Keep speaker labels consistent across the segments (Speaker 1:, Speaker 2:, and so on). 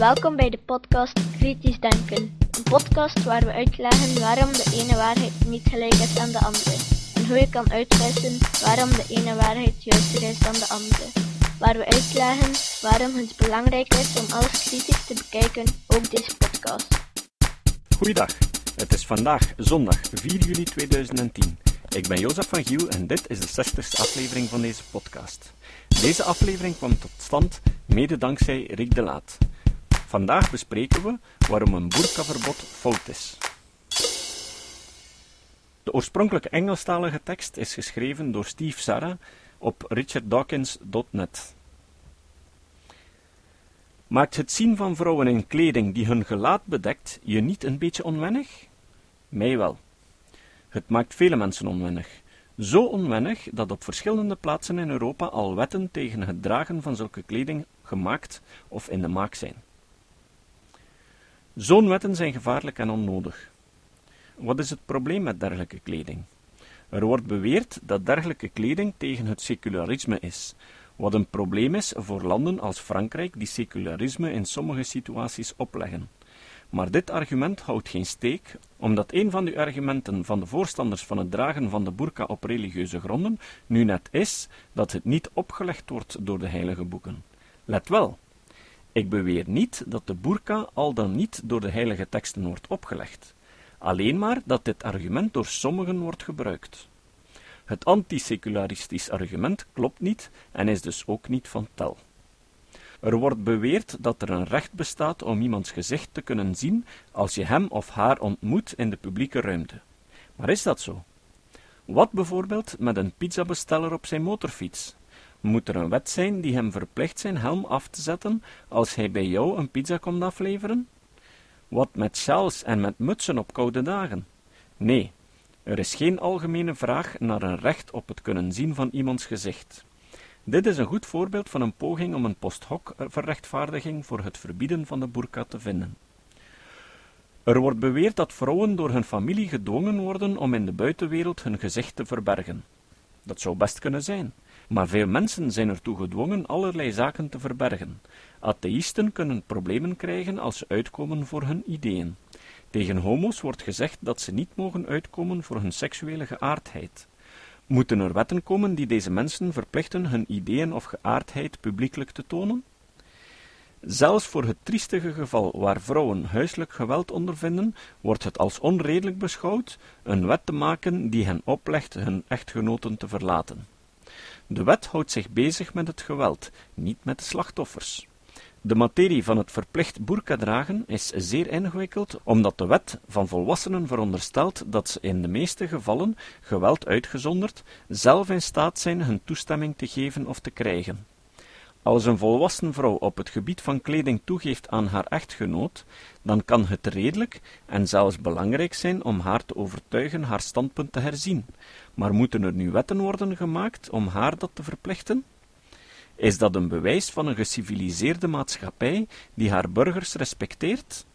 Speaker 1: Welkom bij de podcast Kritisch Denken. Een podcast waar we uitleggen waarom de ene waarheid niet gelijk is aan de andere. En hoe je kan uitwissen waarom de ene waarheid juister is dan de andere. Waar we uitleggen waarom het belangrijk is om alles kritisch te bekijken, ook deze podcast.
Speaker 2: Goeiedag, het is vandaag zondag 4 juli 2010. Ik ben Jozef van Giel en dit is de 60ste aflevering van deze podcast. Deze aflevering kwam tot stand mede dankzij Rick de Laat. Vandaag bespreken we waarom een boerkaverbod fout is. De oorspronkelijke Engelstalige tekst is geschreven door Steve Sarah op richarddawkins.net. Maakt het zien van vrouwen in kleding die hun gelaat bedekt je niet een beetje onwennig? Mij wel. Het maakt vele mensen onwennig. Zo onwennig dat op verschillende plaatsen in Europa al wetten tegen het dragen van zulke kleding gemaakt of in de maak zijn. Zo'n wetten zijn gevaarlijk en onnodig. Wat is het probleem met dergelijke kleding? Er wordt beweerd dat dergelijke kleding tegen het secularisme is, wat een probleem is voor landen als Frankrijk die secularisme in sommige situaties opleggen. Maar dit argument houdt geen steek, omdat een van de argumenten van de voorstanders van het dragen van de burka op religieuze gronden nu net is dat het niet opgelegd wordt door de heilige boeken. Let wel, ik beweer niet dat de burka al dan niet door de heilige teksten wordt opgelegd, alleen maar dat dit argument door sommigen wordt gebruikt. Het antisecularistisch argument klopt niet en is dus ook niet van tel. Er wordt beweerd dat er een recht bestaat om iemands gezicht te kunnen zien als je hem of haar ontmoet in de publieke ruimte. Maar is dat zo? Wat bijvoorbeeld met een pizzabesteller op zijn motorfiets? Moet er een wet zijn die hem verplicht zijn helm af te zetten als hij bij jou een pizza komt afleveren? Wat met sjaals en met mutsen op koude dagen? Nee, er is geen algemene vraag naar een recht op het kunnen zien van iemands gezicht. Dit is een goed voorbeeld van een poging om een post hoc verrechtvaardiging voor het verbieden van de burka te vinden. Er wordt beweerd dat vrouwen door hun familie gedwongen worden om in de buitenwereld hun gezicht te verbergen. Dat zou best kunnen zijn, maar veel mensen zijn ertoe gedwongen allerlei zaken te verbergen. Atheïsten kunnen problemen krijgen als ze uitkomen voor hun ideeën. Tegen homo's wordt gezegd dat ze niet mogen uitkomen voor hun seksuele geaardheid. Moeten er wetten komen die deze mensen verplichten hun ideeën of geaardheid publiekelijk te tonen? Zelfs voor het triestige geval waar vrouwen huiselijk geweld ondervinden, wordt het als onredelijk beschouwd een wet te maken die hen oplegt hun echtgenoten te verlaten. De wet houdt zich bezig met het geweld, niet met de slachtoffers. De materie van het verplicht burka dragen is zeer ingewikkeld, omdat de wet van volwassenen veronderstelt dat ze in de meeste gevallen, geweld uitgezonderd, zelf in staat zijn hun toestemming te geven of te krijgen. Als een volwassen vrouw op het gebied van kleding toegeeft aan haar echtgenoot, dan kan het redelijk en zelfs belangrijk zijn om haar te overtuigen haar standpunt te herzien. Maar moeten er nu wetten worden gemaakt om haar dat te verplichten? Is dat een bewijs van een geciviliseerde maatschappij die haar burgers respecteert?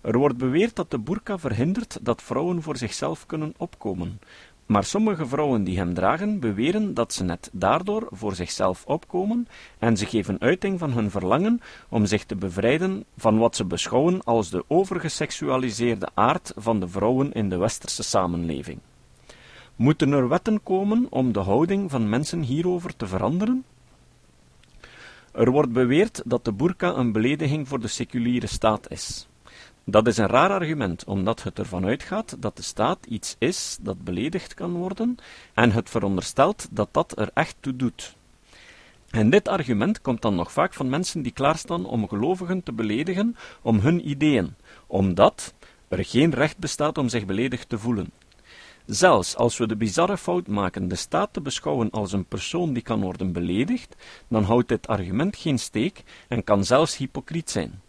Speaker 2: Er wordt beweerd dat de burka verhindert dat vrouwen voor zichzelf kunnen opkomen, maar sommige vrouwen die hem dragen beweren dat ze net daardoor voor zichzelf opkomen en ze geven uiting van hun verlangen om zich te bevrijden van wat ze beschouwen als de overgeseksualiseerde aard van de vrouwen in de westerse samenleving. Moeten er wetten komen om de houding van mensen hierover te veranderen? Er wordt beweerd dat de burka een belediging voor de seculiere staat is. Dat is een raar argument, omdat het ervan uitgaat dat de staat iets is dat beledigd kan worden en het veronderstelt dat dat er echt toe doet. En dit argument komt dan nog vaak van mensen die klaarstaan om gelovigen te beledigen om hun ideeën, omdat er geen recht bestaat om zich beledigd te voelen. Zelfs als we de bizarre fout maken de staat te beschouwen als een persoon die kan worden beledigd, dan houdt dit argument geen steek en kan zelfs hypocriet zijn.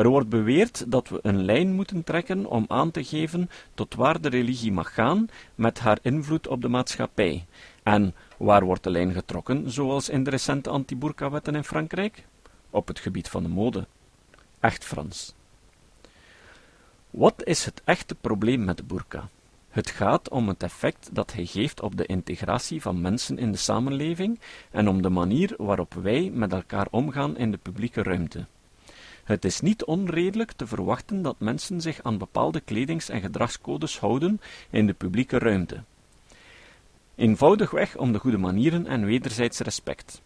Speaker 2: Er wordt beweerd dat we een lijn moeten trekken om aan te geven tot waar de religie mag gaan met haar invloed op de maatschappij. En waar wordt de lijn getrokken, zoals in de recente anti-burka-wetten in Frankrijk? Op het gebied van de mode. Echt Frans. Wat is het echte probleem met de burka? Het gaat om het effect dat hij geeft op de integratie van mensen in de samenleving en om de manier waarop wij met elkaar omgaan in de publieke ruimte. Het is niet onredelijk te verwachten dat mensen zich aan bepaalde kledings- en gedragscodes houden in de publieke ruimte. Eenvoudigweg om de goede manieren en wederzijds respect.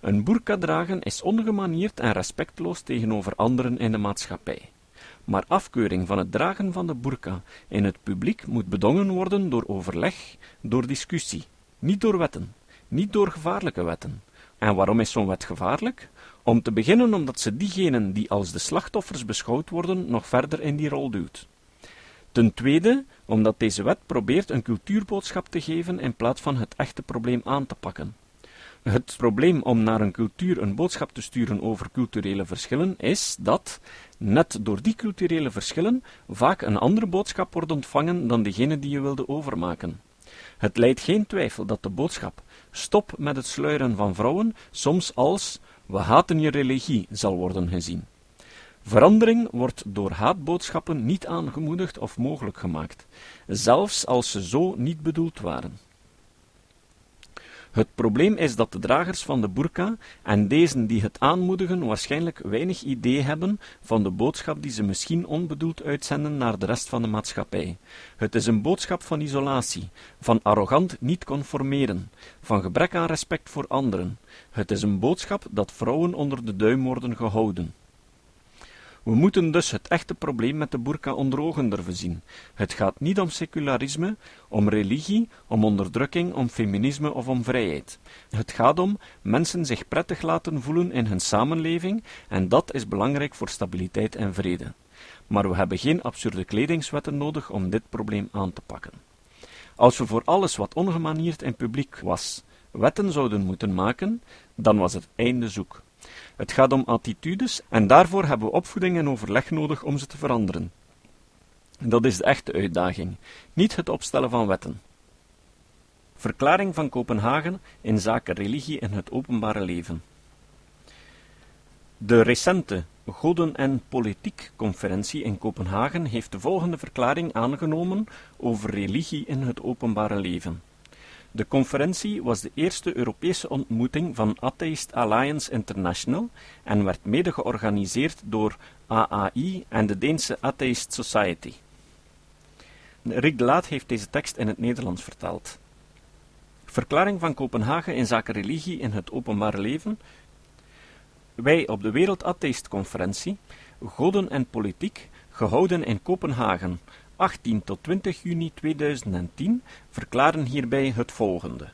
Speaker 2: Een boerka dragen is ongemanierd en respectloos tegenover anderen in de maatschappij. Maar afkeuring van het dragen van de burka in het publiek moet bedongen worden door overleg, door discussie, niet door wetten, niet door gevaarlijke wetten. En waarom is zo'n wet gevaarlijk? Om te beginnen omdat ze diegenen die als de slachtoffers beschouwd worden nog verder in die rol duwt. Ten tweede, omdat deze wet probeert een cultuurboodschap te geven in plaats van het echte probleem aan te pakken. Het probleem om naar een cultuur een boodschap te sturen over culturele verschillen is dat, net door die culturele verschillen, vaak een andere boodschap wordt ontvangen dan degene die je wilde overmaken. Het leidt geen twijfel dat de boodschap stop met het sluieren van vrouwen soms als we haten je religie zal worden gezien. Verandering wordt door haatboodschappen niet aangemoedigd of mogelijk gemaakt, zelfs als ze zo niet bedoeld waren. Het probleem is dat de dragers van de burka en deze die het aanmoedigen waarschijnlijk weinig idee hebben van de boodschap die ze misschien onbedoeld uitzenden naar de rest van de maatschappij. Het is een boodschap van isolatie, van arrogant niet conformeren, van gebrek aan respect voor anderen. Het is een boodschap dat vrouwen onder de duim worden gehouden. We moeten dus het echte probleem met de burka onder ogen durven zien. Het gaat niet om secularisme, om religie, om onderdrukking, om feminisme of om vrijheid. Het gaat om mensen zich prettig laten voelen in hun samenleving en dat is belangrijk voor stabiliteit en vrede. Maar we hebben geen absurde kledingswetten nodig om dit probleem aan te pakken. Als we voor alles wat ongemanierd en publiek was, wetten zouden moeten maken, dan was het einde zoek. Het gaat om attitudes en daarvoor hebben we opvoeding en overleg nodig om ze te veranderen. Dat is de echte uitdaging, niet het opstellen van wetten. Verklaring van Kopenhagen in zaken religie en het openbare leven. De recente Goden- en Politiek-conferentie in Kopenhagen heeft de volgende verklaring aangenomen over religie in het openbare leven. De conferentie was de eerste Europese ontmoeting van Atheist Alliance International en werd mede georganiseerd door AAI en de Deense Atheist Society. Rick de Laat heeft deze tekst in het Nederlands vertaald. Verklaring van Kopenhagen in zaken religie in het openbare leven. Wij op de Wereld Atheist Conferentie, Goden en Politiek, gehouden in Kopenhagen 18 tot 20 juni 2010 verklaren hierbij het volgende.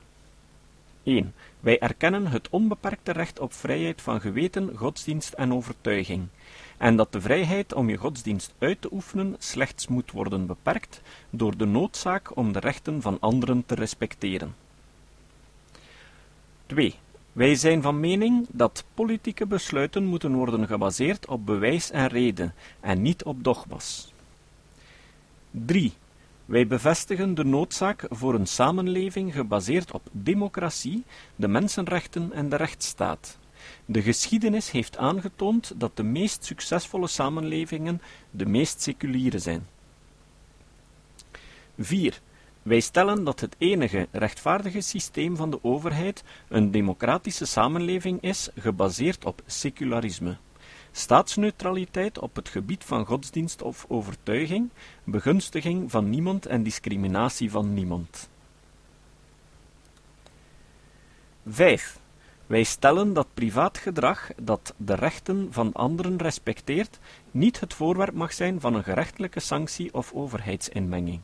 Speaker 2: 1. Wij erkennen het onbeperkte recht op vrijheid van geweten, godsdienst en overtuiging, en dat de vrijheid om je godsdienst uit te oefenen slechts moet worden beperkt door de noodzaak om de rechten van anderen te respecteren. 2. Wij zijn van mening dat politieke besluiten moeten worden gebaseerd op bewijs en reden en niet op dogma's. 3. Wij bevestigen de noodzaak voor een samenleving gebaseerd op democratie, de mensenrechten en de rechtsstaat. De geschiedenis heeft aangetoond dat de meest succesvolle samenlevingen de meest seculiere zijn. 4. Wij stellen dat het enige rechtvaardige systeem van de overheid een democratische samenleving is, gebaseerd op secularisme staatsneutraliteit op het gebied van godsdienst of overtuiging, begunstiging van niemand en discriminatie van niemand. 5. Wij stellen dat privaat gedrag dat de rechten van anderen respecteert, niet het voorwerp mag zijn van een gerechtelijke sanctie of overheidsinmenging.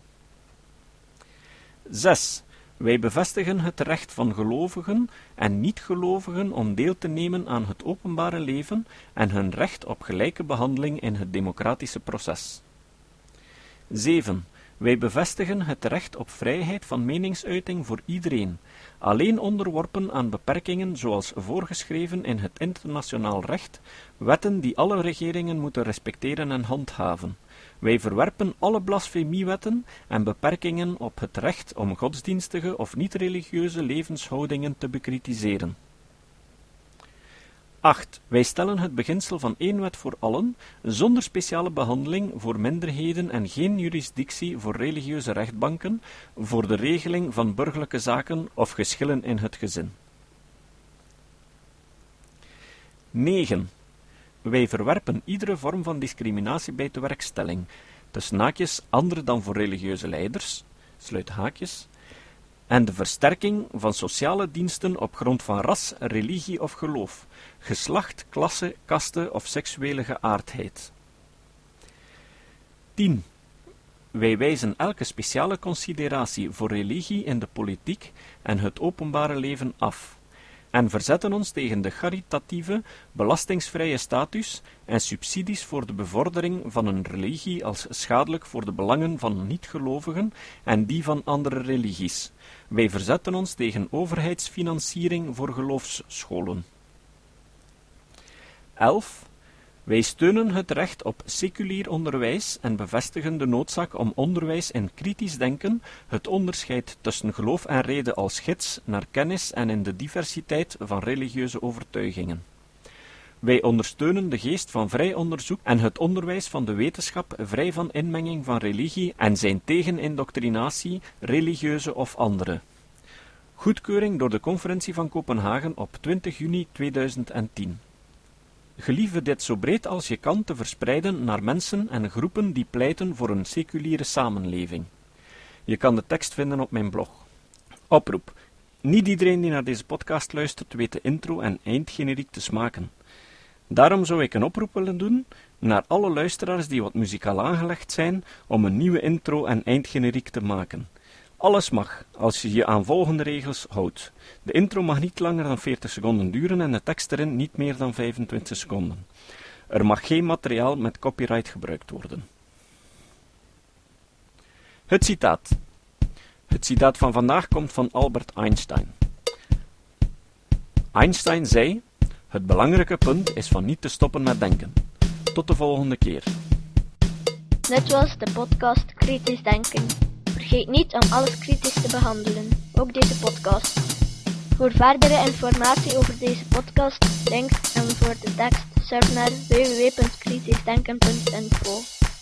Speaker 2: 6. Wij bevestigen het recht van gelovigen en niet-gelovigen om deel te nemen aan het openbare leven en hun recht op gelijke behandeling in het democratische proces. 7. Wij bevestigen het recht op vrijheid van meningsuiting voor iedereen, alleen onderworpen aan beperkingen zoals voorgeschreven in het internationaal recht, wetten die alle regeringen moeten respecteren en handhaven. Wij verwerpen alle blasfemiewetten en beperkingen op het recht om godsdienstige of niet-religieuze levenshoudingen te bekritiseren. 8. Wij stellen het beginsel van één wet voor allen, zonder speciale behandeling voor minderheden en geen jurisdictie voor religieuze rechtbanken, voor de regeling van burgerlijke zaken of geschillen in het gezin. 9. Wij verwerpen iedere vorm van discriminatie bij tewerkstelling, tussen haakjes andere dan voor religieuze leiders, sluit haakjes, en de versterking van sociale diensten op grond van ras, religie of geloof, geslacht, klasse, kaste of seksuele geaardheid. 10. Wij wijzen elke speciale consideratie voor religie in de politiek en het openbare leven af en verzetten ons tegen de caritatieve, belastingsvrije status en subsidies voor de bevordering van een religie als schadelijk voor de belangen van niet-gelovigen en die van andere religies. Wij verzetten ons tegen overheidsfinanciering voor geloofsscholen. 11. Wij steunen het recht op seculier onderwijs en bevestigen de noodzaak om onderwijs in kritisch denken, het onderscheid tussen geloof en reden als gids naar kennis en in de diversiteit van religieuze overtuigingen. Wij ondersteunen de geest van vrij onderzoek en het onderwijs van de wetenschap vrij van inmenging van religie en zijn tegen indoctrinatie, religieuze of andere. Goedkeuring door de Conferentie van Kopenhagen op 20 juni 2010. Gelieve dit zo breed als je kan te verspreiden naar mensen en groepen die pleiten voor een seculiere samenleving. Je kan de tekst vinden op mijn blog. Oproep. Niet iedereen die naar deze podcast luistert weet de intro en eindgeneriek te smaken. Daarom zou ik een oproep willen doen naar alle luisteraars die wat muzikaal aangelegd zijn om een nieuwe intro en eindgeneriek te maken. Alles mag, als je je aan volgende regels houdt. De intro mag niet langer dan 40 seconden duren en de tekst erin niet meer dan 25 seconden. Er mag geen materiaal met copyright gebruikt worden. Het citaat. Het citaat van vandaag komt van Albert Einstein. Einstein zei: Het belangrijke punt is van niet te stoppen met denken. Tot de volgende keer.
Speaker 1: Dit was de podcast Kritisch Denken. Vergeet niet om alles kritisch te behandelen, ook deze podcast. Voor verdere informatie over deze podcast, links en voor de tekst, surf naar www.kritischdenken.info.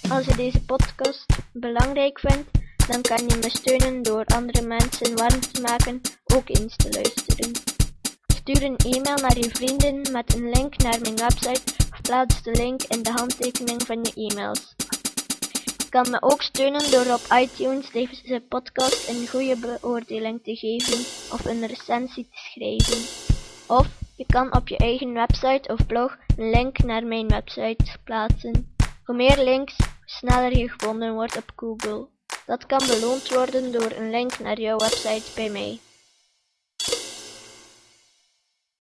Speaker 1: Als je deze podcast belangrijk vindt, dan kan je me steunen door andere mensen warm te maken ook eens te luisteren. Stuur een e-mail naar je vrienden met een link naar mijn website of plaats de link in de handtekening van je e-mails kan me ook steunen door op iTunes deze podcast een goede beoordeling te geven of een recensie te schrijven. Of je kan op je eigen website of blog een link naar mijn website plaatsen. Hoe meer links, hoe sneller je gevonden wordt op Google. Dat kan beloond worden door een link naar jouw website bij mij.